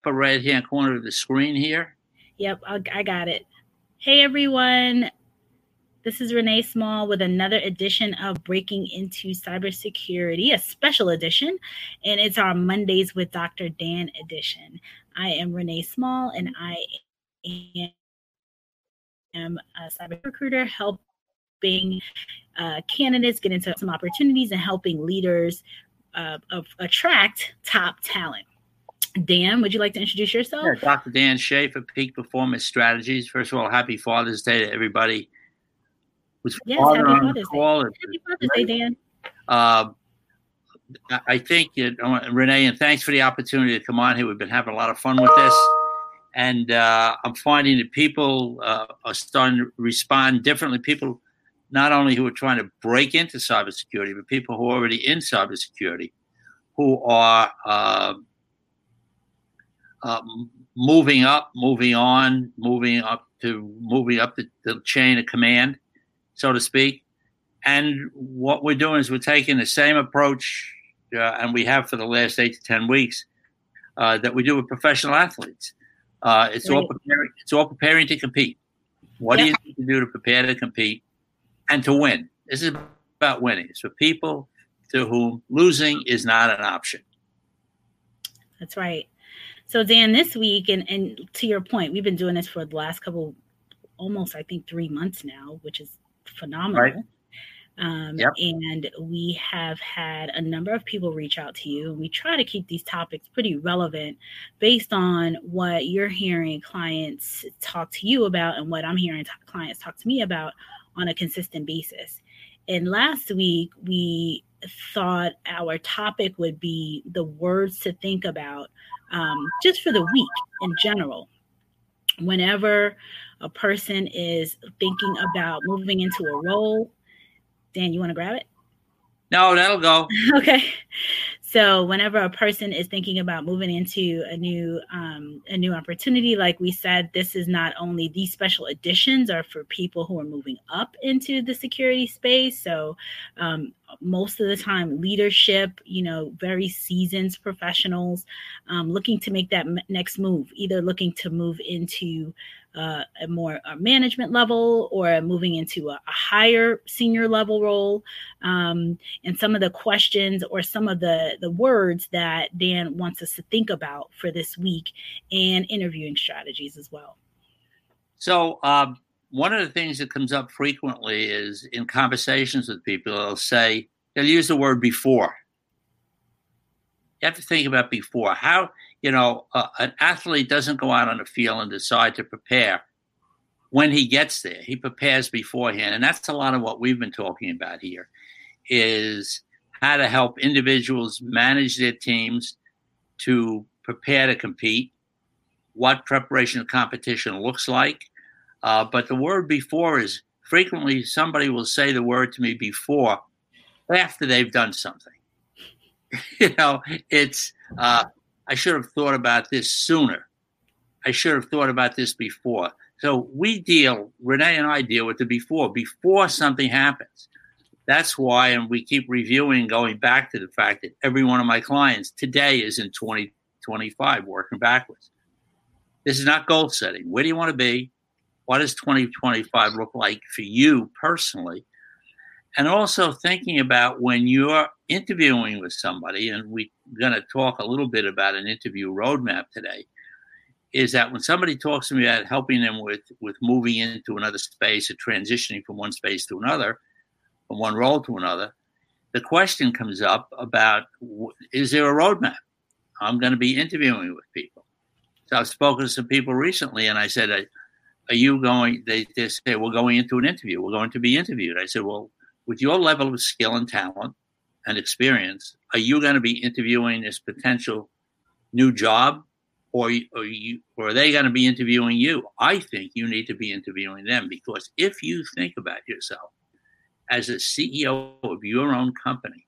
upper right hand corner of the screen here. Yep, I got it. Hey everyone, this is Renee Small with another edition of Breaking into Cybersecurity, a special edition, and it's our Mondays with Dr. Dan edition. I am Renee Small, and I am a cyber recruiter helping uh, candidates get into some opportunities and helping leaders uh, of, attract top talent. Dan, would you like to introduce yourself? Yeah, Dr. Dan Schaefer, Peak Performance Strategies. First of all, happy Father's Day to everybody. Yes, happy Father's Day. Happy Father's Day, Dan. Uh, I think, it, Renee, and thanks for the opportunity to come on here. We've been having a lot of fun with this. And uh, I'm finding that people uh, are starting to respond differently. People, not only who are trying to break into cybersecurity, but people who are already in cybersecurity, who are uh, moving up, moving on, moving up to moving up the, the, chain of command, so to speak. And what we're doing is we're taking the same approach, uh, and we have for the last eight to ten weeks, uh, that we do with professional athletes. Uh, it's right. all preparing. It's all preparing to compete. What yeah. do you need to do to prepare to compete and to win? This is about winning. It's for people to whom losing is not an option. That's right. So Dan, this week, and and to your point, we've been doing this for the last couple, almost I think three months now, which is phenomenal. Right. Um, yep. And we have had a number of people reach out to you. And we try to keep these topics pretty relevant based on what you're hearing clients talk to you about and what I'm hearing t- clients talk to me about on a consistent basis. And last week, we thought our topic would be the words to think about um, just for the week in general. Whenever a person is thinking about moving into a role, Dan, you want to grab it? No, that'll go. okay. So whenever a person is thinking about moving into a new um, a new opportunity, like we said, this is not only these special editions are for people who are moving up into the security space. So um, most of the time, leadership, you know, very seasoned professionals um, looking to make that next move, either looking to move into uh, a more a management level or moving into a, a higher senior level role. Um, and some of the questions or some of the the words that dan wants us to think about for this week and interviewing strategies as well. So um, one of the things that comes up frequently is in conversations with people they'll say they'll use the word before you have to think about before how you know, uh, an athlete doesn't go out on the field and decide to prepare when he gets there. He prepares beforehand, and that's a lot of what we've been talking about here. Is how to help individuals manage their teams to prepare to compete, what preparation of competition looks like. Uh, but the word before is frequently somebody will say the word to me before after they've done something. you know, it's uh, I should have thought about this sooner. I should have thought about this before. So we deal, Renee and I deal with the before, before something happens. That's why, and we keep reviewing, going back to the fact that every one of my clients today is in 2025, working backwards. This is not goal setting. Where do you want to be? What does 2025 look like for you personally? and also thinking about when you're interviewing with somebody, and we're going to talk a little bit about an interview roadmap today, is that when somebody talks to me about helping them with with moving into another space or transitioning from one space to another, from one role to another, the question comes up about is there a roadmap? I'm going to be interviewing with people. So I've spoken to some people recently, and I said, "Are you going?" They, they say, "We're going into an interview. We're going to be interviewed." I said, "Well." with your level of skill and talent and experience, are you going to be interviewing this potential new job, or you, or are they going to be interviewing you? I think you need to be interviewing them because if you think about yourself as a CEO of your own company,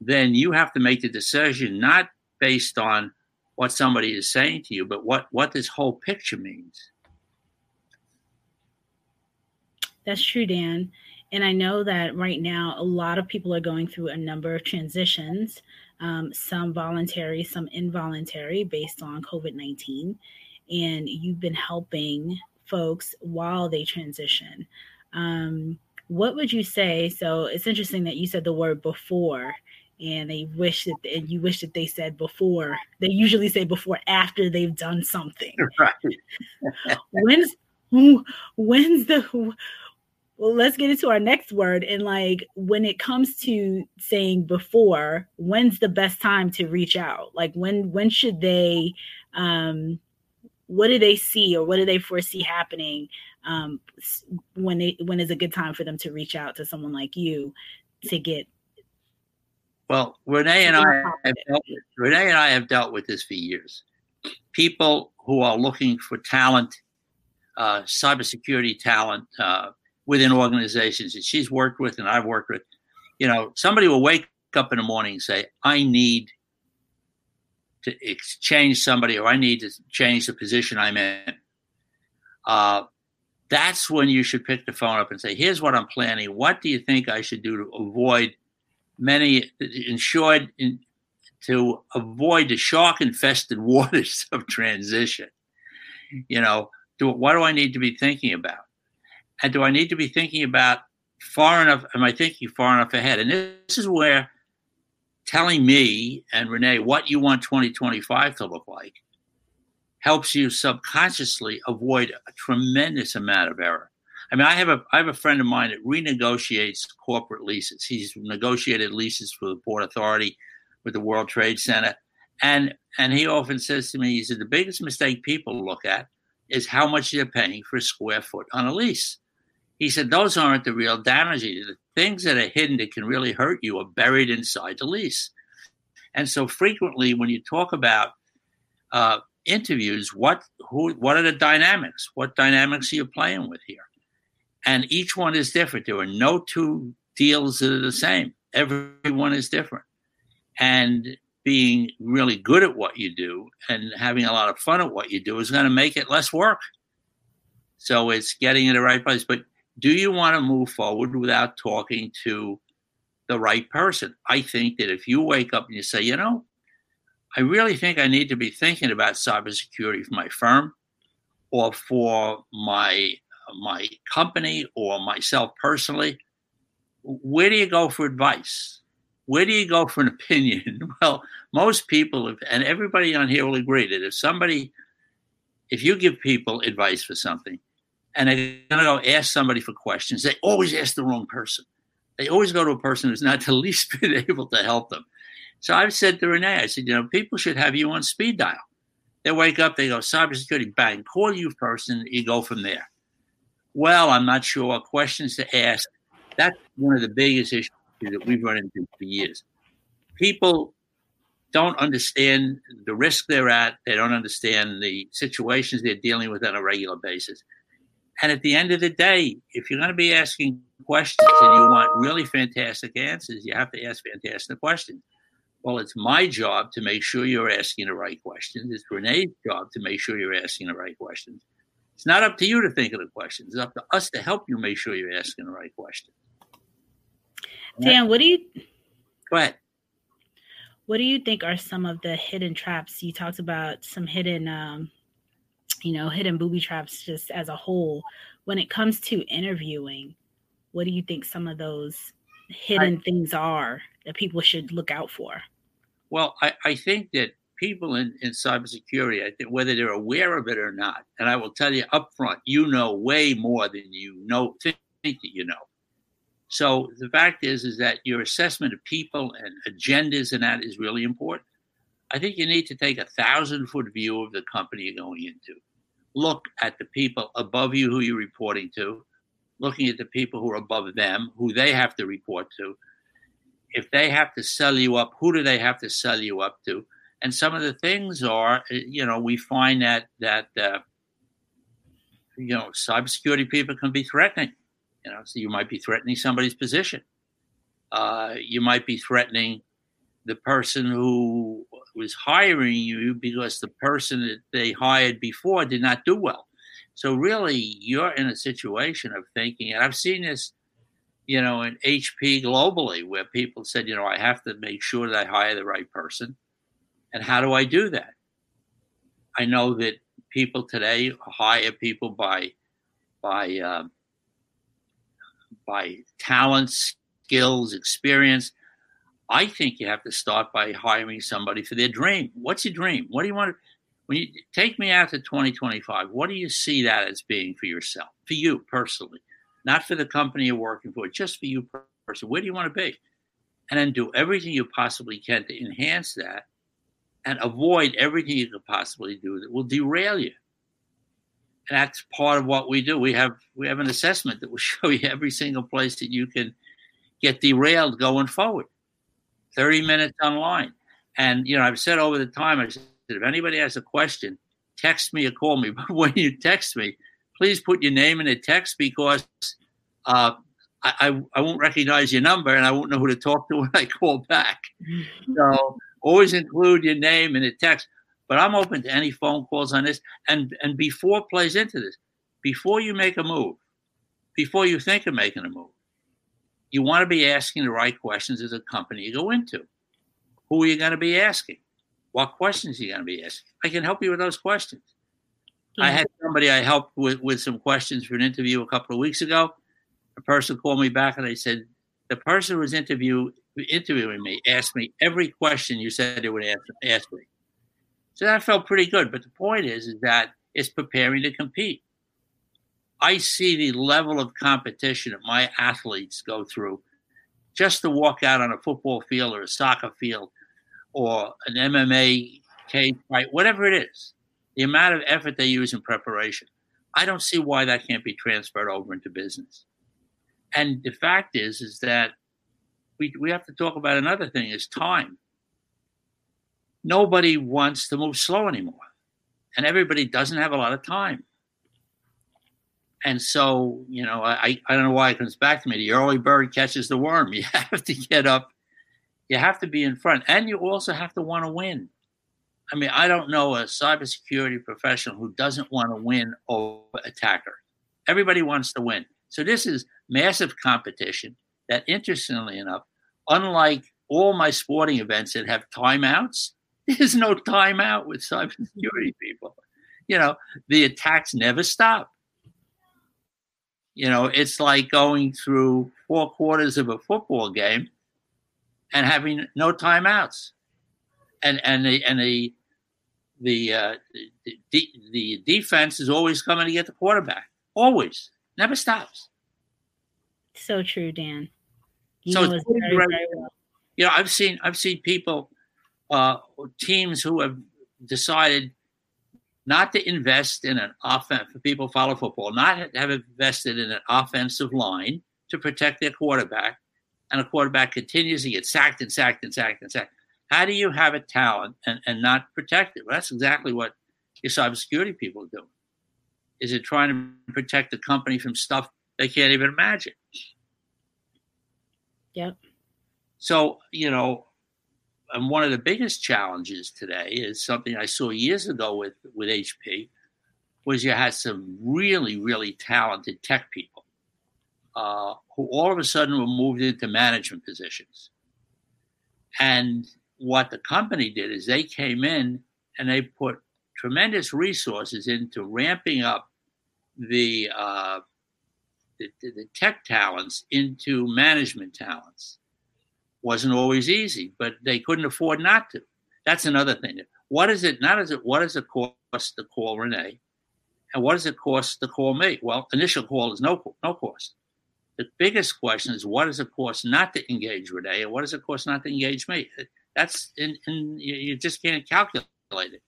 then you have to make the decision not based on what somebody is saying to you, but what what this whole picture means. That's true, Dan. And I know that right now, a lot of people are going through a number of transitions um, some voluntary, some involuntary, based on COVID 19. And you've been helping folks while they transition. Um, what would you say? So it's interesting that you said the word before and they wish that and you wish that they said before they usually say before after they've done something right when's when's the well let's get into our next word. And like when it comes to saying before when's the best time to reach out? Like when when should they um what do they see or what do they foresee happening um when they when is a good time for them to reach out to someone like you to get well, Renee and I have dealt with, Renee and I have dealt with this for years. People who are looking for talent, uh, cybersecurity talent uh, within organizations that she's worked with and I've worked with. You know, somebody will wake up in the morning and say, "I need to exchange somebody, or I need to change the position I'm in." Uh, that's when you should pick the phone up and say, "Here's what I'm planning. What do you think I should do to avoid?" many ensured in, to avoid the shark infested waters of transition. You know, do, what do I need to be thinking about? And do I need to be thinking about far enough? Am I thinking far enough ahead? And this is where telling me and Renee what you want 2025 to look like helps you subconsciously avoid a tremendous amount of error. I mean, I have a I have a friend of mine that renegotiates corporate leases. He's negotiated leases for the Port Authority, with the World Trade Center, and and he often says to me, he said the biggest mistake people look at is how much they're paying for a square foot on a lease. He said those aren't the real damages. The things that are hidden that can really hurt you are buried inside the lease. And so frequently, when you talk about uh, interviews, what who what are the dynamics? What dynamics are you playing with here? and each one is different. There are no two deals that are the same. Everyone is different. And being really good at what you do and having a lot of fun at what you do is going to make it less work. So it's getting in the right place. But do you want to move forward without talking to the right person? I think that if you wake up and you say, you know, I really think I need to be thinking about cybersecurity for my firm or for my my company or myself personally, where do you go for advice? Where do you go for an opinion? Well, most people, and everybody on here will agree that if somebody, if you give people advice for something, and they're going to go ask somebody for questions, they always ask the wrong person. They always go to a person who's not the least bit able to help them. So I've said to Renee, I said, you know, people should have you on speed dial. They wake up, they go, cybersecurity, bang, call you and you go from there well, I'm not sure, what questions to ask. That's one of the biggest issues that we've run into for years. People don't understand the risk they're at, they don't understand the situations they're dealing with on a regular basis. And at the end of the day, if you're going to be asking questions and you want really fantastic answers, you have to ask fantastic questions. Well, it's my job to make sure you're asking the right questions. It's Renee's job to make sure you're asking the right questions. It's not up to you to think of the questions. It's up to us to help you make sure you're asking the right questions. Dan, what do you go ahead? What do you think are some of the hidden traps? You talked about some hidden um, you know, hidden booby traps just as a whole. When it comes to interviewing, what do you think some of those hidden I, things are that people should look out for? Well, I, I think that people in, in cybersecurity, I think whether they're aware of it or not, and I will tell you up front, you know way more than you know think, think that you know. So the fact is, is that your assessment of people and agendas and that is really important. I think you need to take a thousand foot view of the company you're going into. Look at the people above you who you're reporting to, looking at the people who are above them, who they have to report to. If they have to sell you up, who do they have to sell you up to? And some of the things are, you know, we find that that uh, you know cybersecurity people can be threatening. You know, so you might be threatening somebody's position. Uh, you might be threatening the person who was hiring you because the person that they hired before did not do well. So really, you're in a situation of thinking, and I've seen this you know, in HP globally, where people said, you know, I have to make sure that I hire the right person. And how do I do that? I know that people today hire people by by uh, by talents, skills, experience. I think you have to start by hiring somebody for their dream. What's your dream? What do you want to? When you take me out to 2025, what do you see that as being for yourself, for you personally? not for the company you're working for, just for you personally. Where do you want to be? And then do everything you possibly can to enhance that and avoid everything you could possibly do that will derail you. And that's part of what we do. We have we have an assessment that will show you every single place that you can get derailed going forward. 30 minutes online. And you know, I've said over the time, I said if anybody has a question, text me or call me. But when you text me, please put your name in the text because uh, I, I won't recognize your number and I won't know who to talk to when I call back. So always include your name in the text. But I'm open to any phone calls on this. And and before plays into this, before you make a move, before you think of making a move, you want to be asking the right questions as a company you go into. Who are you going to be asking? What questions are you going to be asking? I can help you with those questions. I mm-hmm. had somebody I helped with, with some questions for an interview a couple of weeks ago. A person called me back and they said, the person who was interview, interviewing me asked me every question you said they would ask, ask me. So that felt pretty good. But the point is, is that it's preparing to compete. I see the level of competition that my athletes go through just to walk out on a football field or a soccer field or an MMA cage fight, whatever it is the amount of effort they use in preparation. I don't see why that can't be transferred over into business. And the fact is, is that we, we have to talk about another thing is time. Nobody wants to move slow anymore. And everybody doesn't have a lot of time. And so, you know, I, I don't know why it comes back to me. The early bird catches the worm. You have to get up. You have to be in front. And you also have to want to win. I mean, I don't know a cybersecurity professional who doesn't want to win over attacker. Everybody wants to win. So this is massive competition that, interestingly enough, unlike all my sporting events that have timeouts, there's no timeout with cybersecurity people. You know, the attacks never stop. You know, it's like going through four quarters of a football game and having no timeouts. And and the and the the uh, the, the defense is always coming to get the quarterback. Always, never stops. So true, Dan. You so it's very, very well. you know, I've seen I've seen people, uh, teams who have decided not to invest in an offense. For people follow football, not have invested in an offensive line to protect their quarterback, and a quarterback continues to get sacked and sacked and sacked and sacked. How do you have a talent and, and not protect it? Well, that's exactly what your cybersecurity people do. Is it trying to protect the company from stuff they can't even imagine? Yep. So, you know, and one of the biggest challenges today is something I saw years ago with, with HP was you had some really, really talented tech people uh, who all of a sudden were moved into management positions. And what the company did is they came in and they put tremendous resources into ramping up the, uh, the, the tech talents into management talents. Wasn't always easy, but they couldn't afford not to. That's another thing. What is it? Not as it. What does it cost to call Renee, and what does it cost to call me? Well, initial call is no no cost. The biggest question is what does it cost not to engage Renee, and what does it cost not to engage me? That's in, in, you just can't calculate it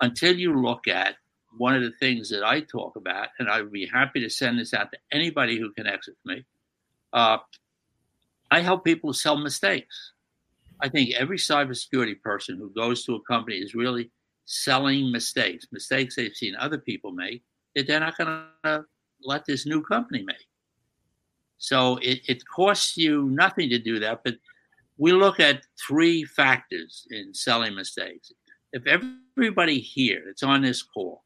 until you look at one of the things that I talk about, and I would be happy to send this out to anybody who connects with me. Uh, I help people sell mistakes. I think every cybersecurity person who goes to a company is really selling mistakes, mistakes they've seen other people make that they're not going to let this new company make. So it, it costs you nothing to do that, but we look at three factors in selling mistakes. If everybody here that's on this call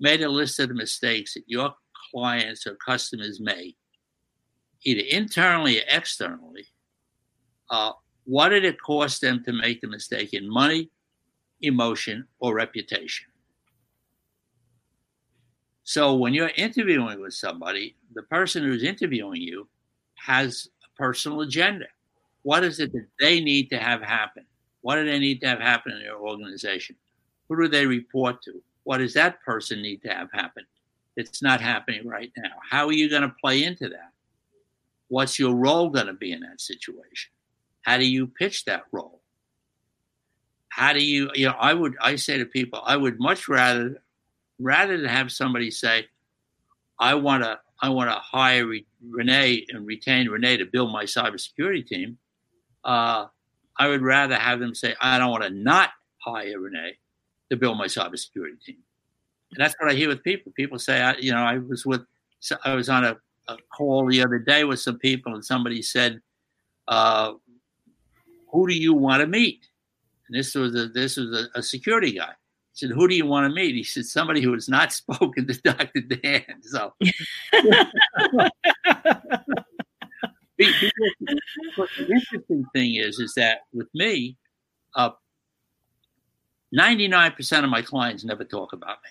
made a list of the mistakes that your clients or customers make, either internally or externally, uh, what did it cost them to make the mistake in money, emotion, or reputation? So when you're interviewing with somebody, the person who's interviewing you has a personal agenda. What is it that they need to have happen? What do they need to have happen in their organization? Who do they report to? What does that person need to have happen? It's not happening right now. How are you going to play into that? What's your role going to be in that situation? How do you pitch that role? How do you, you know, I would, I say to people, I would much rather rather than have somebody say, I want to I want to hire Renee and retain Renee to build my cybersecurity team. Uh, I would rather have them say, I don't want to not hire Renee to build my cybersecurity team. And that's what I hear with people. People say, I, you know, I was with, I was on a, a call the other day with some people, and somebody said, uh, "Who do you want to meet?" And this was a this was a, a security guy said, Who do you want to meet? He said, Somebody who has not spoken to Dr. Dan. So the, interesting thing is, is that with me, uh, 99% of my clients never talk about me.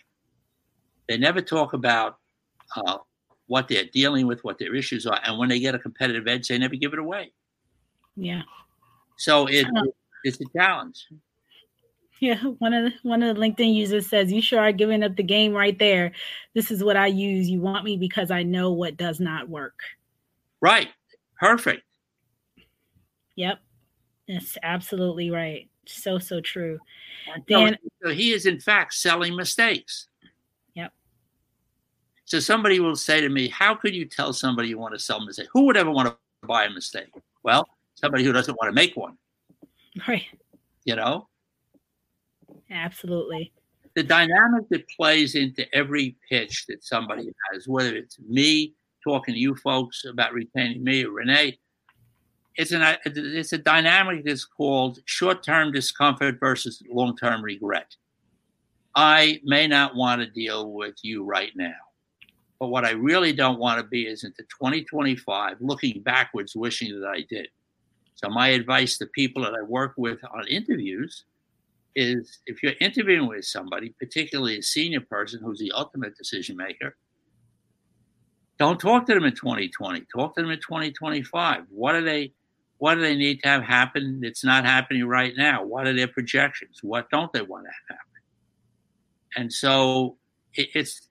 They never talk about uh, what they're dealing with, what their issues are. And when they get a competitive edge, they never give it away. Yeah. So it, it's a challenge. Yeah, one of the, one of the LinkedIn users says, "You sure are giving up the game right there. This is what I use. You want me because I know what does not work." Right. Perfect. Yep. That's absolutely right. So so true. Dan, so he is in fact selling mistakes. So somebody will say to me, "How could you tell somebody you want to sell a mistake? Who would ever want to buy a mistake?" Well, somebody who doesn't want to make one. Right. You know, Absolutely. The dynamic that plays into every pitch that somebody has, whether it's me talking to you folks about retaining me or Renee, it's an it's a dynamic that's called short-term discomfort versus long-term regret. I may not want to deal with you right now. But what I really don't want to be is into 2025 looking backwards, wishing that I did. So, my advice to people that I work with on interviews is if you're interviewing with somebody, particularly a senior person who's the ultimate decision maker, don't talk to them in 2020. Talk to them in 2025. What do they what do they need to have happen that's not happening right now? What are their projections? What don't they want to happen? And so it, it's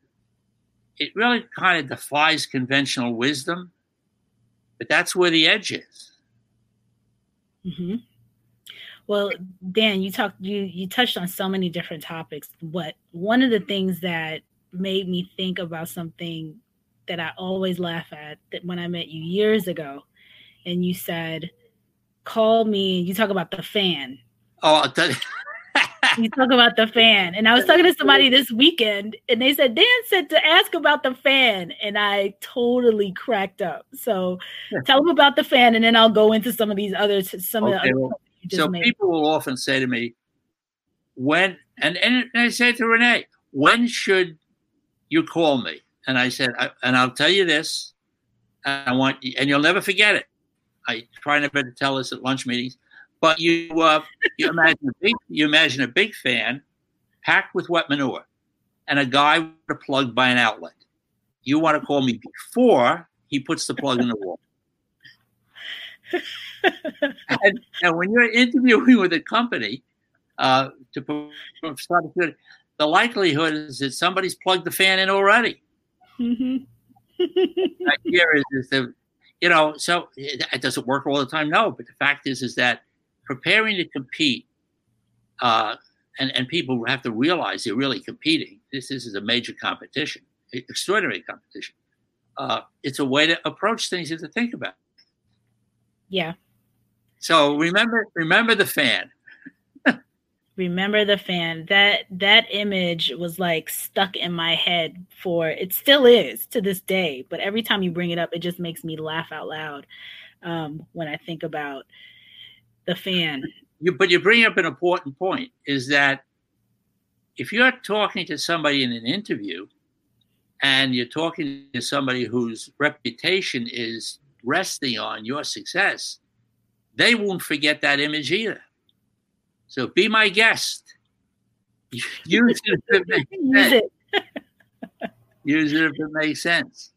it really kind of defies conventional wisdom, but that's where the edge is. Mm-hmm. Well, Dan, you talked you you touched on so many different topics. What one of the things that made me think about something that I always laugh at that when I met you years ago, and you said, "Call me." You talk about the fan. Oh, that- you talk about the fan, and I was talking to somebody this weekend, and they said Dan said to ask about the fan, and I totally cracked up. So, tell them about the fan, and then I'll go into some of these other some okay, of the other so made. people will often say to me, when, and, and I say to Renee, when should you call me? And I said, I, and I'll tell you this, I want, and you'll never forget it. I try never to tell this at lunch meetings, but you, uh, you imagine a big, you imagine a big fan packed with wet manure and a guy with a plug by an outlet. You want to call me before he puts the plug in the wall. and, and, when you're interviewing with a company uh, to start the likelihood is that somebody's plugged the fan in already. Mm-hmm. here is, is that you know, so it, it, doesn't work all the time. No, but the fact is, is that preparing to compete, uh, and and people have to realize they're really competing. This, this is a major competition, extraordinary competition. Uh, it's a way to approach things and to think about. Yeah, so remember, remember the fan. remember the fan. That that image was like stuck in my head for it still is to this day. But every time you bring it up, it just makes me laugh out loud um, when I think about the fan. You, but you bring up an important point: is that if you're talking to somebody in an interview, and you're talking to somebody whose reputation is resting on your success, they won't forget that image either. So be my guest. Use it if it makes Use it if it makes sense.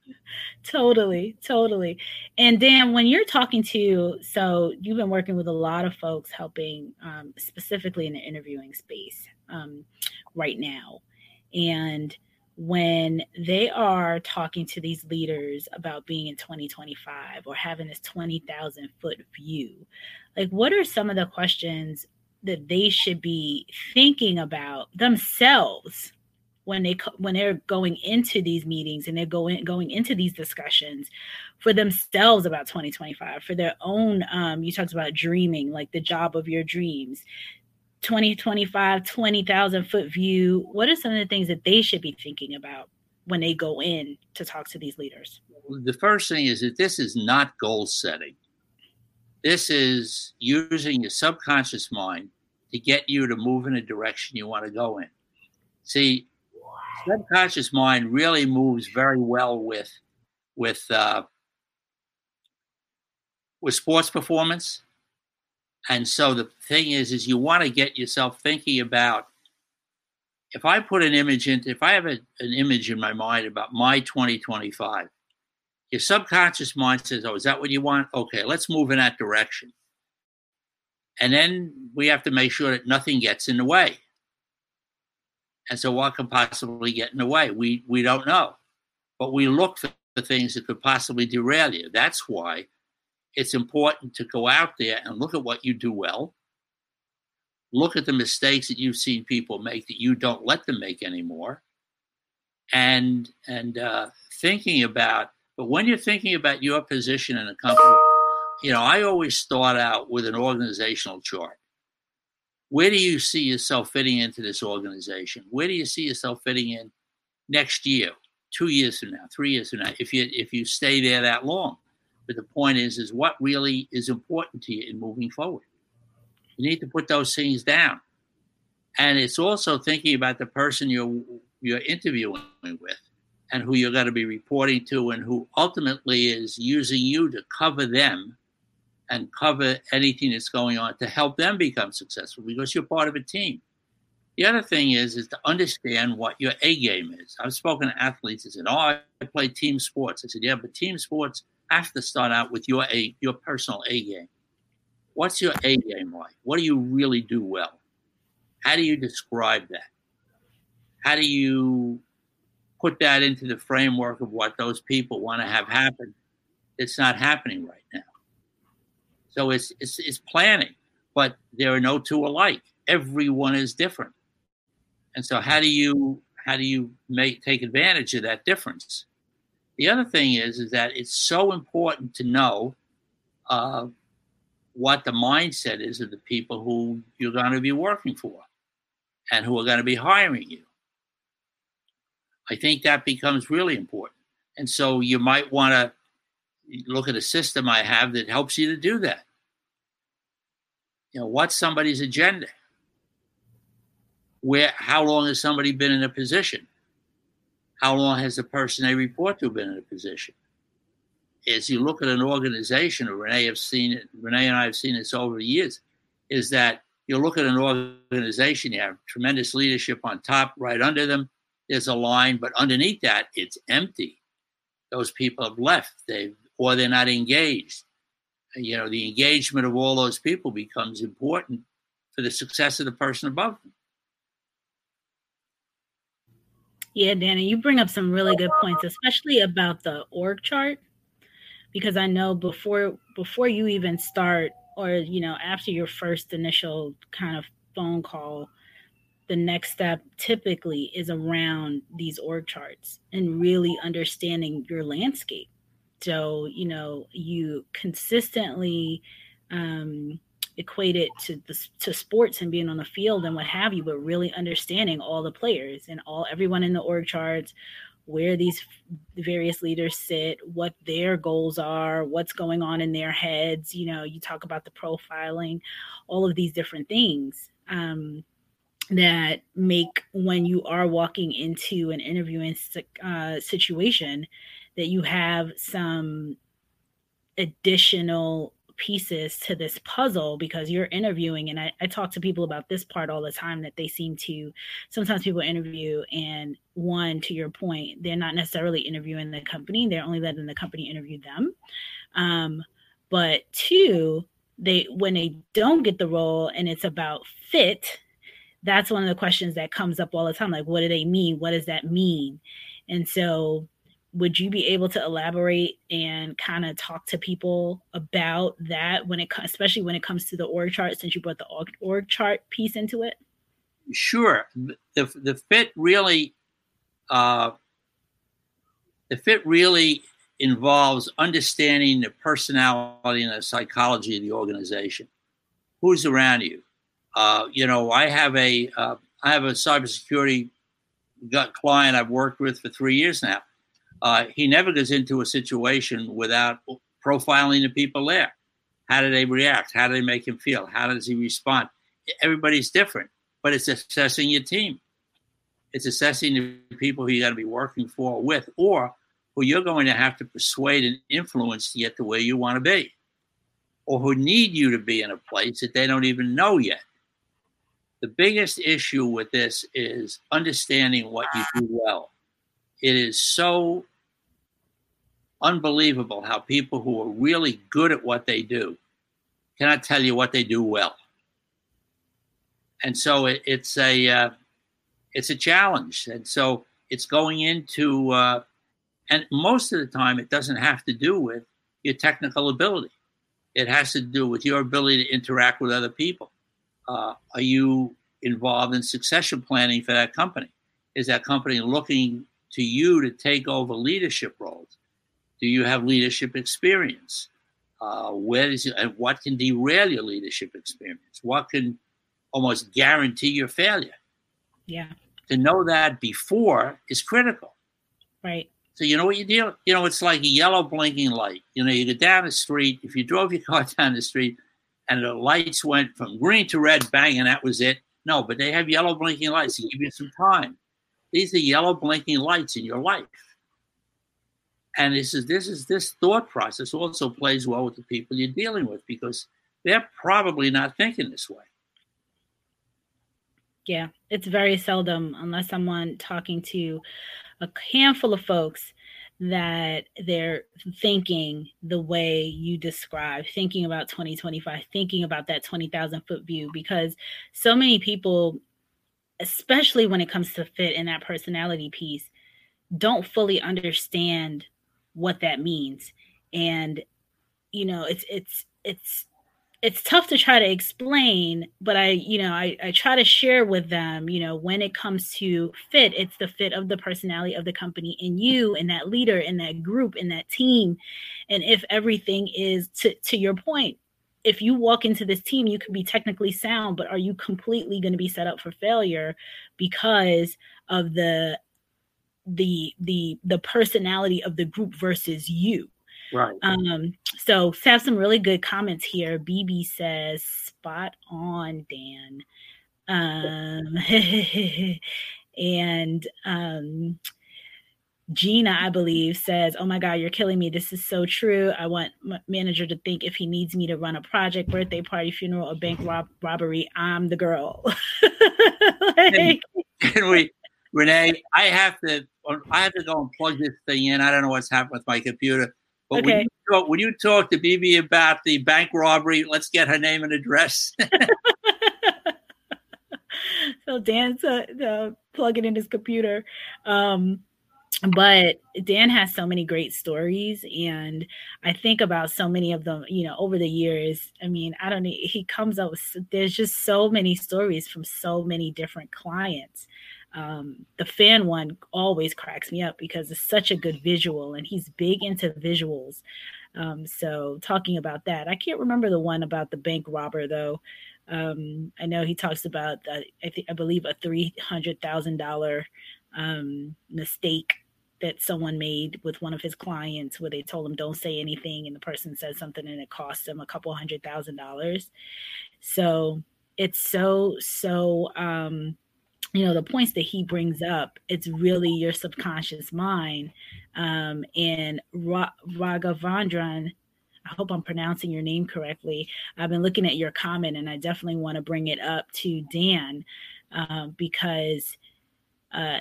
Totally, totally. And Dan, when you're talking to, so you've been working with a lot of folks helping, um, specifically in the interviewing space um, right now. And when they are talking to these leaders about being in 2025 or having this 20,000 foot view, like what are some of the questions that they should be thinking about themselves when they when they're going into these meetings and they're going going into these discussions for themselves about 2025 for their own um you talked about dreaming like the job of your dreams. 2025 20,000 foot view what are some of the things that they should be thinking about when they go in to talk to these leaders? The first thing is that this is not goal setting. This is using your subconscious mind to get you to move in a direction you want to go in. See subconscious mind really moves very well with with uh, with sports performance and so the thing is, is you want to get yourself thinking about if I put an image into, if I have a, an image in my mind about my 2025, your subconscious mind says, oh, is that what you want? Okay, let's move in that direction. And then we have to make sure that nothing gets in the way. And so what can possibly get in the way? We we don't know. But we look for the things that could possibly derail you. That's why it's important to go out there and look at what you do well. Look at the mistakes that you've seen people make that you don't let them make anymore. And and uh, thinking about, but when you're thinking about your position in a company, you know, I always start out with an organizational chart. Where do you see yourself fitting into this organization? Where do you see yourself fitting in next year, two years from now, three years from now, if you if you stay there that long? But the point is, is what really is important to you in moving forward. You need to put those things down. And it's also thinking about the person you're you're interviewing with and who you're going to be reporting to and who ultimately is using you to cover them and cover anything that's going on to help them become successful because you're part of a team. The other thing is is to understand what your A game is. I've spoken to athletes that said, "Oh, I play team sports." I said, "Yeah, but team sports have to start out with your A, your personal A game. What's your A game like? What do you really do well? How do you describe that? How do you put that into the framework of what those people want to have happen? It's not happening right now. So it's, it's, it's planning, but there are no two alike. Everyone is different. And so how do you how do you make take advantage of that difference? The other thing is, is that it's so important to know uh, what the mindset is of the people who you're going to be working for and who are going to be hiring you. I think that becomes really important. And so you might want to look at a system I have that helps you to do that. You know, what's somebody's agenda? Where, how long has somebody been in a position? how long has the person they report to been in a position? As you look at an organization, or Renee have seen it, Renee and I have seen this over the years, is that you look at an organization, you have tremendous leadership on top, right under them, there's a line, but underneath that, it's empty. Those people have left, they or they're not engaged. You know, the engagement of all those people becomes important for the success of the person above them. Yeah, Danny, you bring up some really good points, especially about the org chart, because I know before before you even start, or you know, after your first initial kind of phone call, the next step typically is around these org charts and really understanding your landscape. So, you know, you consistently um, equate it to the, to sports and being on the field and what have you, but really understanding all the players and all everyone in the org charts, where these various leaders sit, what their goals are, what's going on in their heads. You know, you talk about the profiling, all of these different things. Um, that make when you are walking into an interviewing uh, situation that you have some additional pieces to this puzzle because you're interviewing. And I, I, talk to people about this part all the time that they seem to sometimes people interview and one to your point they're not necessarily interviewing the company. They're only letting the company interview them. Um, but two they when they don't get the role and it's about fit that's one of the questions that comes up all the time. Like what do they mean? What does that mean? And so would you be able to elaborate and kind of talk to people about that when it especially when it comes to the org chart since you brought the org, org chart piece into it? Sure. The, the fit really uh, the fit really involves understanding the personality and the psychology of the organization. Who's around you? Uh, you know i have a uh, I have a cybersecurity client i've worked with for three years now uh, he never goes into a situation without profiling the people there. How do they react? How do they make him feel? How does he respond? Everybody's different, but it's assessing your team. It's assessing the people who you're going to be working for with, or who you're going to have to persuade and influence to get to where you want to be, or who need you to be in a place that they don't even know yet. The biggest issue with this is understanding what you do well. It is so unbelievable how people who are really good at what they do cannot tell you what they do well. And so it, it's a uh, it's a challenge, and so it's going into uh, and most of the time it doesn't have to do with your technical ability. It has to do with your ability to interact with other people. Uh, are you involved in succession planning for that company? Is that company looking to you to take over leadership roles? Do you have leadership experience? Uh, where is it, and what can derail your leadership experience? What can almost guarantee your failure? Yeah. To know that before is critical. Right. So you know what you deal. You know, it's like a yellow blinking light. You know, you go down the street. If you drove your car down the street, and the lights went from green to red, bang, and that was it. No, but they have yellow blinking lights to give you some time. These are yellow blinking lights in your life. And this is this is this thought process also plays well with the people you're dealing with because they're probably not thinking this way. Yeah it's very seldom unless someone talking to a handful of folks that they're thinking the way you describe thinking about 2025 thinking about that 20,000 foot view because so many people especially when it comes to fit in that personality piece don't fully understand what that means. And you know it's it's it's it's tough to try to explain but i you know I, I try to share with them you know when it comes to fit it's the fit of the personality of the company in you and that leader in that group in that team. And if everything is to to your point if you walk into this team you can be technically sound but are you completely going to be set up for failure because of the the the the personality of the group versus you? Right. Um so have some really good comments here. Bb says spot on dan. Um and um Gina, I believe, says, "Oh my God, you're killing me. This is so true. I want my manager to think if he needs me to run a project, birthday party, funeral, or bank rob- robbery, I'm the girl." like, can we, Renee? I have to I have to go and plug this thing in. I don't know what's happened with my computer. But okay. when, you talk, when you talk to BB about the bank robbery, let's get her name and address. so Dan's uh, uh, plugging in his computer. Um, but Dan has so many great stories, and I think about so many of them. You know, over the years, I mean, I don't know. He comes up with there's just so many stories from so many different clients um, the fan one always cracks me up because it's such a good visual and he's big into visuals um, so talking about that i can't remember the one about the bank robber though um, i know he talks about uh, i think i believe a $300000 um, mistake that someone made with one of his clients where they told him don't say anything and the person said something and it cost him a couple hundred thousand dollars so it's so so um you know the points that he brings up it's really your subconscious mind um and Ra- raghavendran I hope I'm pronouncing your name correctly. I've been looking at your comment and I definitely want to bring it up to Dan uh, because uh,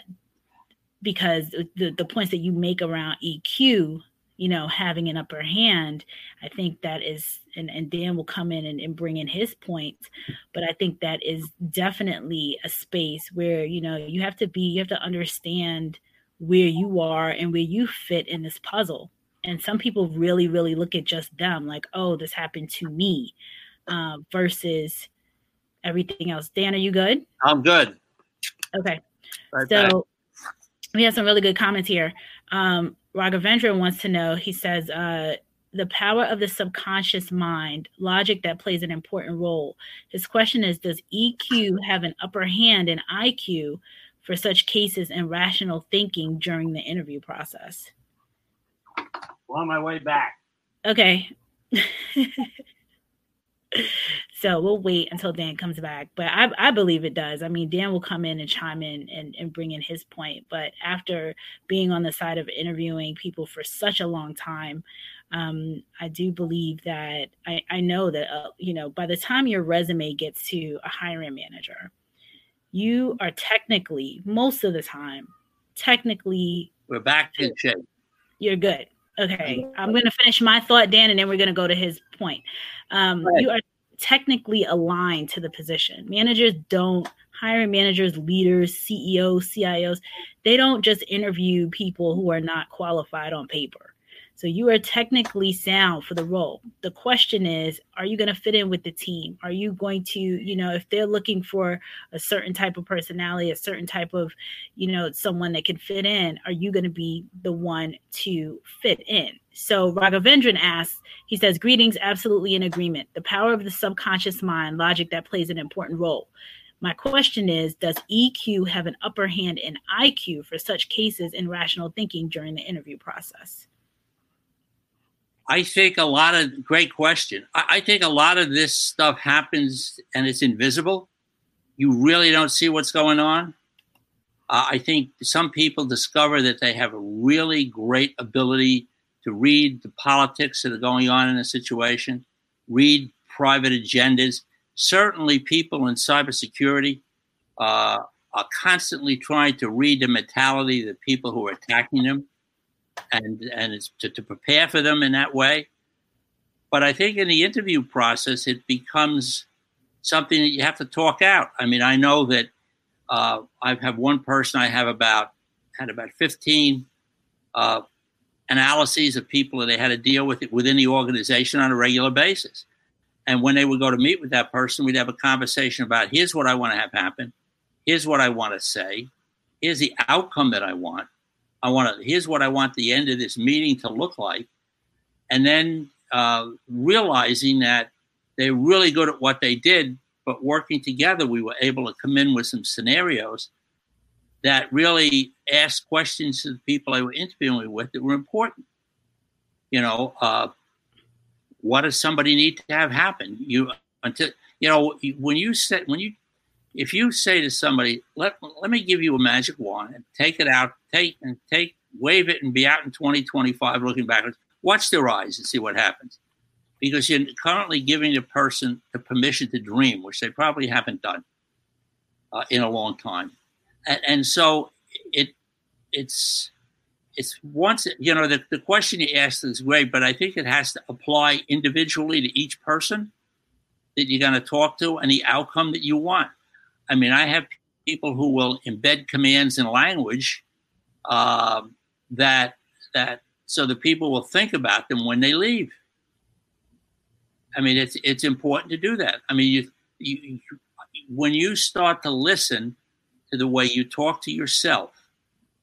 because the, the points that you make around EQ, you know, having an upper hand, I think that is, and, and Dan will come in and, and bring in his points, but I think that is definitely a space where, you know, you have to be, you have to understand where you are and where you fit in this puzzle. And some people really, really look at just them like, oh, this happened to me uh, versus everything else. Dan, are you good? I'm good. Okay. Right so back. We have some really good comments here. Um, Raghavendra wants to know, he says, uh, the power of the subconscious mind, logic that plays an important role. His question is Does EQ have an upper hand in IQ for such cases and rational thinking during the interview process? Well, on my way back. Okay. so we'll wait until Dan comes back. But I, I believe it does. I mean, Dan will come in and chime in and, and bring in his point. But after being on the side of interviewing people for such a long time, um, I do believe that I, I know that, uh, you know, by the time your resume gets to a hiring manager, you are technically, most of the time, technically. We're back to shape. You're good. Okay, I'm going to finish my thought, Dan, and then we're going to go to his point. Um. You are technically aligned to the position. Managers don't hiring managers, leaders, CEOs, CIOs. They don't just interview people who are not qualified on paper. So you are technically sound for the role. The question is, are you going to fit in with the team? Are you going to, you know, if they're looking for a certain type of personality, a certain type of, you know, someone that can fit in, are you going to be the one to fit in? So Raghavendran asks, he says, Greetings, absolutely in agreement. The power of the subconscious mind, logic that plays an important role. My question is Does EQ have an upper hand in IQ for such cases in rational thinking during the interview process? I think a lot of great question. I, I, think a lot of this stuff happens and it's invisible. You really don't see what's going on. Uh, I think some people discover that they have a really great ability to read the politics that are going on in a situation, read private agendas. Certainly, people in cybersecurity uh, are constantly trying to read the mentality of the people who are attacking them and and it's to, to prepare for them in that way. But I think in the interview process, it becomes something that you have to talk out. I mean, I know that uh, I have one person. I have about had about fifteen uh, analyses of people that they had to deal with it within the organization on a regular basis. And when they would go to meet with that person, we'd have a conversation about here's what I want to have happen, here's what I want to say, here's the outcome that I want, I want to, here's what I want the end of this meeting to look like. And then uh, realizing that they're really good at what they did, but working together, we were able to come in with some scenarios that really asked questions to the people I were interviewing with that were important. You know, uh, what does somebody need to have happen? You until you know when you said when you if you say to somebody, let, let me give you a magic wand and take it out, take and take, wave it and be out in 2025 looking backwards, watch their eyes and see what happens. Because you're currently giving the person the permission to dream, which they probably haven't done uh, in a long time. And, and so it it's it's once you know the, the question you asked is great, but I think it has to apply individually to each person that you're going to talk to and the outcome that you want. I mean, I have people who will embed commands in language uh, that that so the people will think about them when they leave. I mean, it's it's important to do that. I mean, you, you when you start to listen to the way you talk to yourself,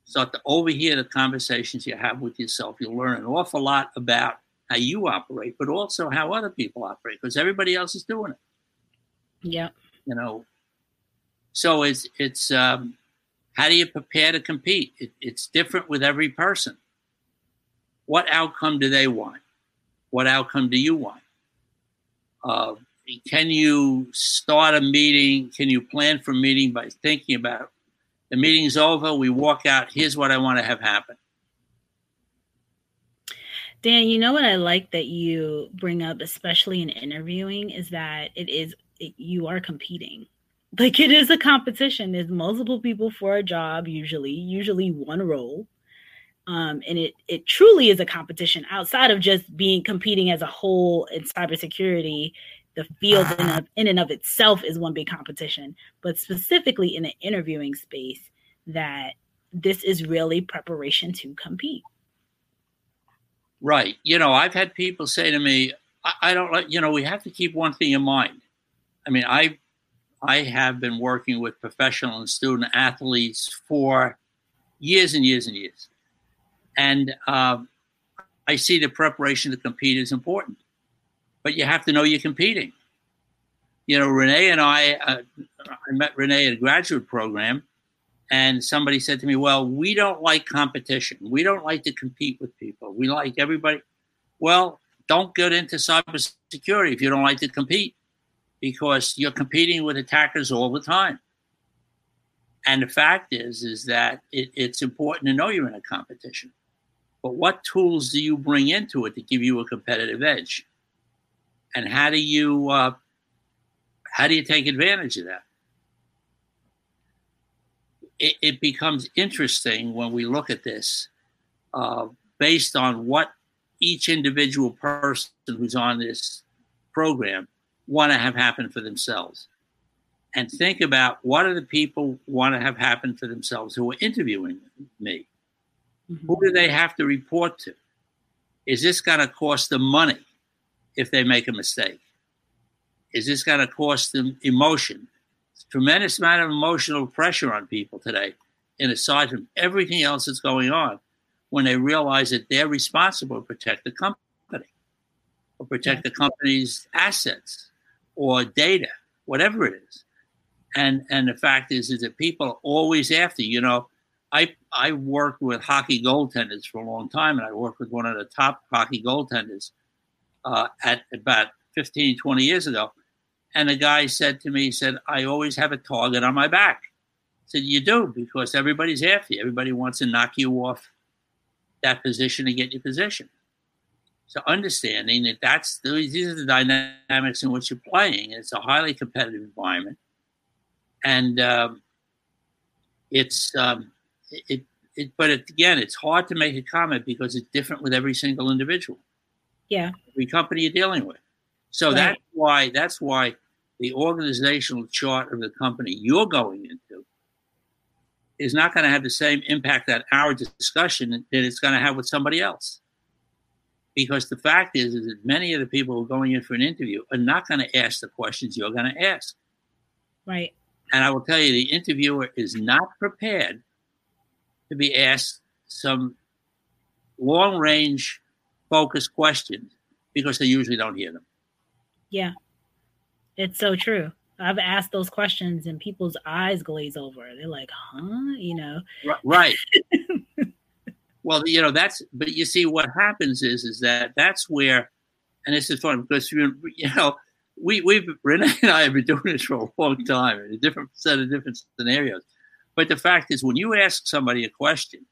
start to overhear the conversations you have with yourself, you'll learn an awful lot about how you operate, but also how other people operate because everybody else is doing it. Yeah. You know, so it's it's um, how do you prepare to compete? It, it's different with every person. What outcome do they want? What outcome do you want? Uh, can you start a meeting? Can you plan for a meeting by thinking about the meeting's over? We walk out. Here's what I want to have happen. Dan, you know what I like that you bring up, especially in interviewing, is that it is it, you are competing. Like it is a competition. There's multiple people for a job, usually, usually one role. Um, and it it truly is a competition outside of just being competing as a whole in cybersecurity. The field in, of, in and of itself is one big competition, but specifically in the interviewing space, that this is really preparation to compete. Right. You know, I've had people say to me, I, I don't like, you know, we have to keep one thing in mind. I mean, I I have been working with professional and student athletes for years and years and years. And um, I see the preparation to compete is important, but you have to know you're competing. You know, Renee and I, uh, I met Renee at a graduate program, and somebody said to me, Well, we don't like competition. We don't like to compete with people. We like everybody. Well, don't get into cybersecurity if you don't like to compete because you're competing with attackers all the time. And the fact is, is that it, it's important to know you're in a competition. But what tools do you bring into it to give you a competitive edge? And how do you uh, how do you take advantage of that? it, it becomes interesting when we look at this uh, based on what each individual person who's on this program want to have happen for themselves. And think about what are the people want to have happen for themselves who are interviewing me? Mm-hmm. who do they have to report to? Is this going to cost them money if they make a mistake? Is this going to cost them emotion? Tremendous amount of emotional pressure on people today. And aside from everything else that's going on, when they realize that they're responsible to protect the company or protect the company's assets or data, whatever it is. And and the fact is is that people are always after, you know, I I worked with hockey goaltenders for a long time and I worked with one of the top hockey goaltenders uh, at about 15, 20 years ago. And the guy said to me, he said, I always have a target on my back. I said, You do, because everybody's after you. Everybody wants to knock you off that position to get your position. So understanding that that's these are the dynamics in which you're playing. It's a highly competitive environment, and um, it's um, it, it. But it, again, it's hard to make a comment because it's different with every single individual. Yeah, every company you're dealing with. So right. that's why that's why the organizational chart of the company you're going into is not going to have the same impact that our discussion that it's going to have with somebody else. Because the fact is, is that many of the people who are going in for an interview are not going to ask the questions you're going to ask. Right. And I will tell you, the interviewer is not prepared to be asked some long range focused questions because they usually don't hear them. Yeah. It's so true. I've asked those questions and people's eyes glaze over. They're like, huh? You know? Right. well, you know, that's, but you see, what happens is, is that that's where, and this is fun because, you know, we, we've, Renee and I have been doing this for a long time in a different set of different scenarios. But the fact is, when you ask somebody a question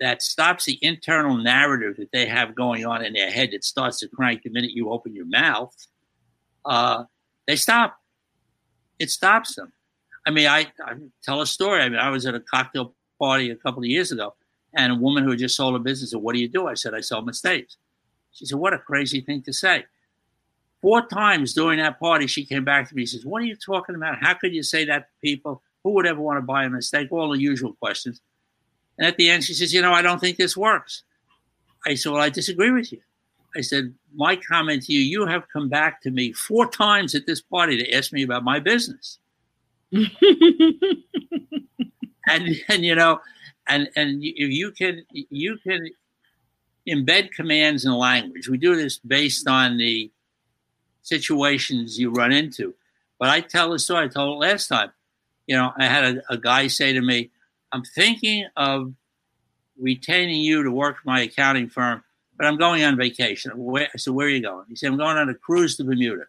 that stops the internal narrative that they have going on in their head that starts to crank the minute you open your mouth, uh, they stop. It stops them. I mean, I, I tell a story. I mean, I was at a cocktail party a couple of years ago, and a woman who had just sold a business said, "What do you do?" I said, "I sell mistakes." She said, "What a crazy thing to say." Four times during that party, she came back to me. and says, "What are you talking about? How could you say that to people? Who would ever want to buy a mistake?" All the usual questions. And at the end, she says, "You know, I don't think this works." I said, "Well, I disagree with you." I said, My comment to you, you have come back to me four times at this party to ask me about my business. and, and, you know, and, and if you can, you can embed commands in language. We do this based on the situations you run into. But I tell the story I told last time. You know, I had a, a guy say to me, I'm thinking of retaining you to work for my accounting firm but I'm going on vacation. I said, where are you going? He said, I'm going on a cruise to Bermuda.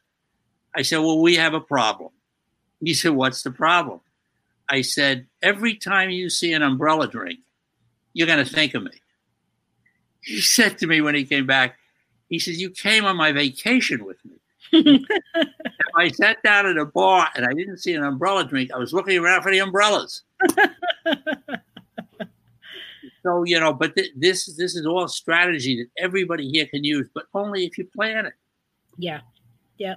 I said, well, we have a problem. He said, what's the problem? I said, every time you see an umbrella drink, you're going to think of me. he said to me when he came back, he says, You came on my vacation with me. I sat down at a bar and I didn't see an umbrella drink. I was looking around for the umbrellas. so you know, but th- this this is all strategy that everybody here can use, but only if you plan it. Yeah, yeah.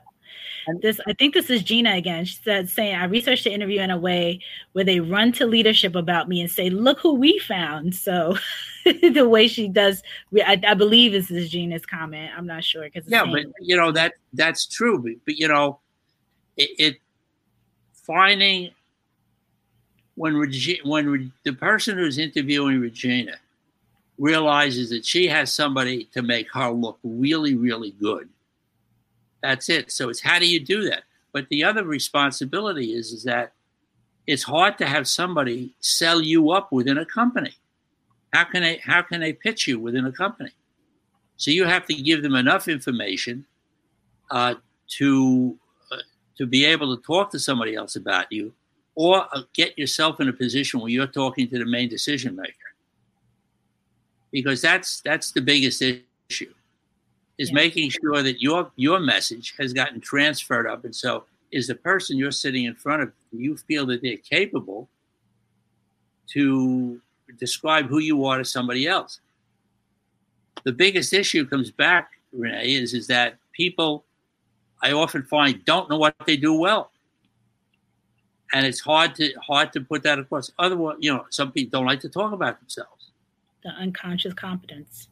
And this, I think this is Gina again. She said, saying, I researched the interview in a way where they run to leadership about me and say, look who we found. So the way she does, I, I, believe this is Gina's comment. I'm not sure. because Yeah, but you know, that that's true. But, but you know, it, it finding when Regi- when Re- the person who's interviewing Regina realizes that she has somebody to make her look really, really good that's it. So it's how do you do that? But the other responsibility is is that it's hard to have somebody sell you up within a company. How can they how can they pitch you within a company? So you have to give them enough information uh, to uh, to be able to talk to somebody else about you, or uh, get yourself in a position where you're talking to the main decision maker. Because that's that's the biggest issue is yeah. making sure that your your message has gotten transferred up. And so is the person you're sitting in front of you feel that they're capable to describe who you are to somebody else? The biggest issue comes back renee is is that people i often find don't know what they do well. And it's hard to hard to put that across. Otherwise you know some people don't like to talk about themselves. The unconscious competence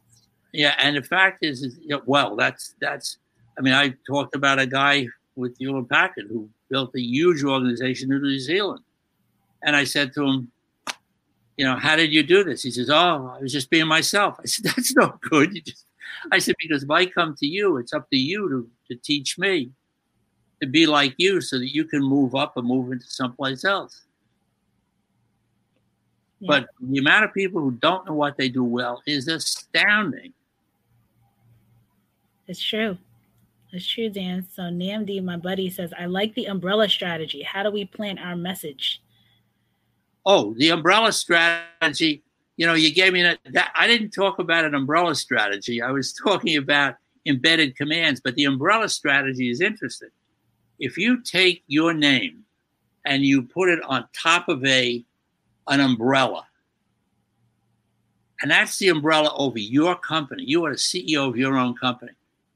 yeah, and the fact is, is well, that's that's. I mean, I talked about a guy with Hewlett Packard who built a huge organization in New Zealand, and I said to him, you know, how did you do this? He says, oh, I was just being myself. I said, that's no good. You just, I said, because if I come to you, it's up to you to, to teach me to be like you so that you can move up and move into someplace else. Yeah. But the amount of people who don't know what they do well is astounding. It's true. It's true, Dan. So NAMD, my buddy, says, I like the umbrella strategy. How do we plant our message? Oh, the umbrella strategy. You know, you gave me that, that. I didn't talk about an umbrella strategy. I was talking about embedded commands, but the umbrella strategy is interesting. If you take your name and you put it on top of a an umbrella, and that's the umbrella over your company. You are the CEO of your own company.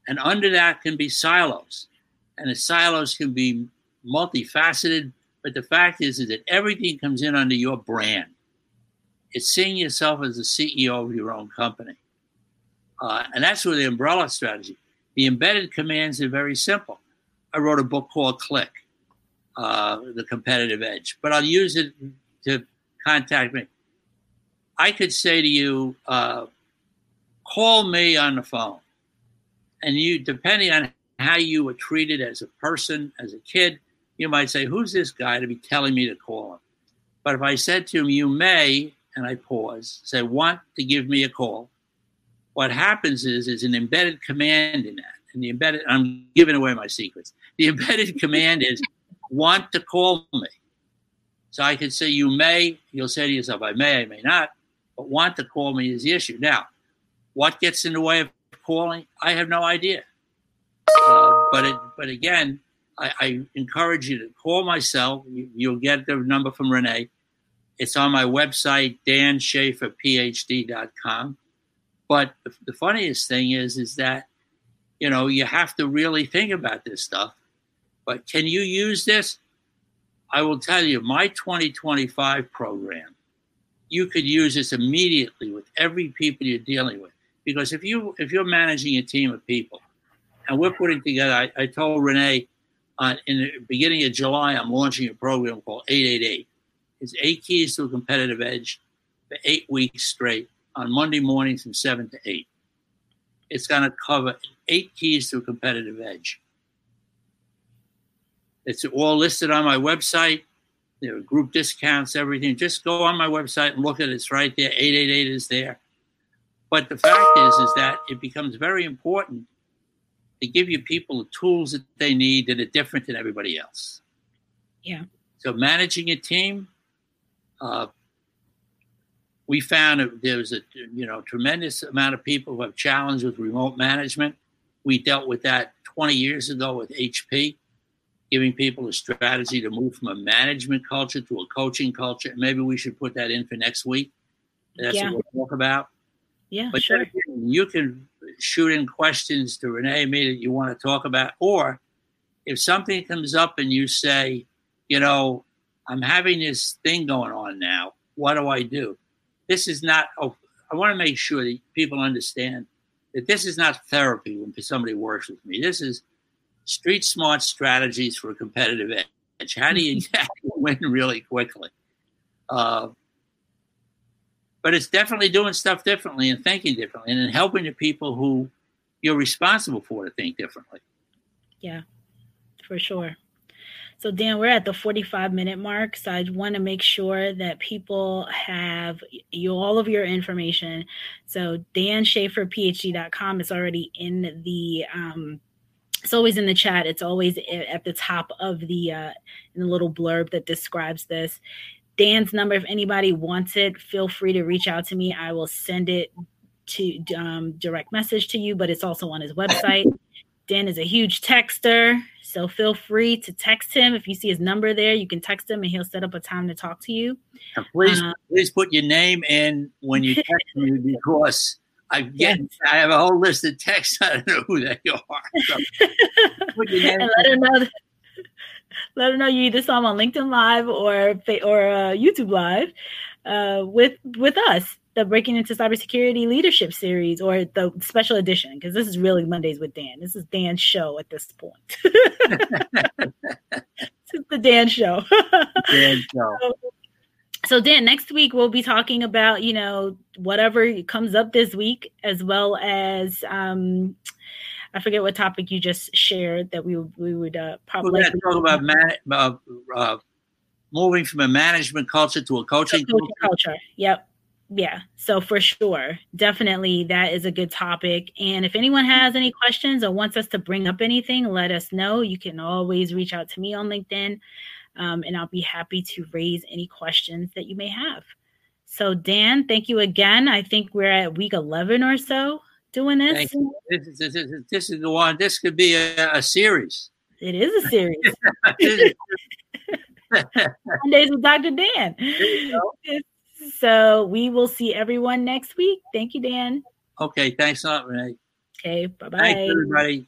And under that can be silos. And the silos can be multifaceted. But the fact is, is that everything comes in under your brand. It's seeing yourself as the CEO of your own company. Uh, and that's where the umbrella strategy. The embedded commands are very simple. I wrote a book called Click, uh, The Competitive Edge, but I'll use it to contact me. I could say to you, uh, call me on the phone and you depending on how you were treated as a person, as a kid, you might say, "Who's this guy to be telling me to call him?" But if I said to him, "You may," and I pause, say, "Want to give me a call?" What happens is is an embedded command in that, and the embedded. I'm giving away my secrets. The embedded command is, "Want to call me." So I could say, "You may." You'll say to yourself, "I may, I may not," but "Want to call me" is the issue. Now, what gets in the way of calling? I have no idea. Uh, but it, but again, I, I, encourage you to call myself. You, will get the number from Renee. It's on my website, danschaferphd.com. But the, the funniest thing is, is that, you know, you have to really think about this stuff. But can you use this? I will tell you, my 2025 program, you could use this immediately with every people you're dealing with because if you if you're managing a team of people, and we're putting together, I, I told Renee uh, in the beginning of July, I'm launching a program called 888. It's eight keys to a competitive edge for eight weeks straight on Monday mornings from seven to eight. It's going to cover eight keys to a competitive edge. It's all listed on my website. There are group discounts, everything. Just go on my website and look at it. It's right there. 888 is there. But the fact is, is that it becomes very important to give you people the tools that they need that are different than everybody else. Yeah. So managing a team, uh, we found that there was a you know tremendous amount of people who have challenged with remote management. We dealt with that 20 years ago with HP, giving people a strategy to move from a management culture to a coaching culture. Maybe we should put that in for next week. That's Yeah. what we'll talk about. Yeah, But sure. again, you can shoot in questions to Renee and me that you want to talk about, or if something comes up and you say, you know, I'm having this thing going on now. What do I do? This is not. Oh, I want to make sure that people understand that this is not therapy when somebody works with me. This is street smart strategies for a competitive edge. How do you win really quickly? Uh, but it's definitely doing stuff differently and thinking differently and helping the people who you're responsible for to think differently. Yeah, for sure. So, Dan, we're at the 45 minute mark. So, I want to make sure that people have you, all of your information. So, danschaeferphd.com is already in the, um, it's always in the chat. It's always at the top of the, uh, in the little blurb that describes this. Dan's number, if anybody wants it, feel free to reach out to me. I will send it to um, direct message to you, but it's also on his website. Dan is a huge texter, so feel free to text him. If you see his number there, you can text him and he'll set up a time to talk to you. And please, Uh, please put your name in when you text me because I get Yes. I have a whole list of texts. I don't know who they are. So put your name and let her know. Let her know you either saw him on LinkedIn Live or or uh, YouTube Live uh, with with us, the Breaking into Cybersecurity Leadership Series or the special edition, because this is really Mondays with Dan. This is Dan's show at this point. this is the Dan show. Dan, so. so dan next week we'll be talking about you know whatever comes up this week as well as um i forget what topic you just shared that we would we would uh probably talk about man, uh, uh, moving from a management culture to a coaching coaching culture. culture. Yep. Yeah. So for sure. Definitely that is a good topic. And if anyone has any questions or wants us to bring up anything let us know. You can always reach out to me on linkedin um, and i'll be happy to raise any questions that you may have. So dan thank you again. I think we're at week 11 or so doing this This is, this, is, this is the one. This could be a, a series. it is a series mondays with dr dan so we will see everyone next week thank you dan okay, thanks a lot, Renee. okay bye-bye Thanks, everybody.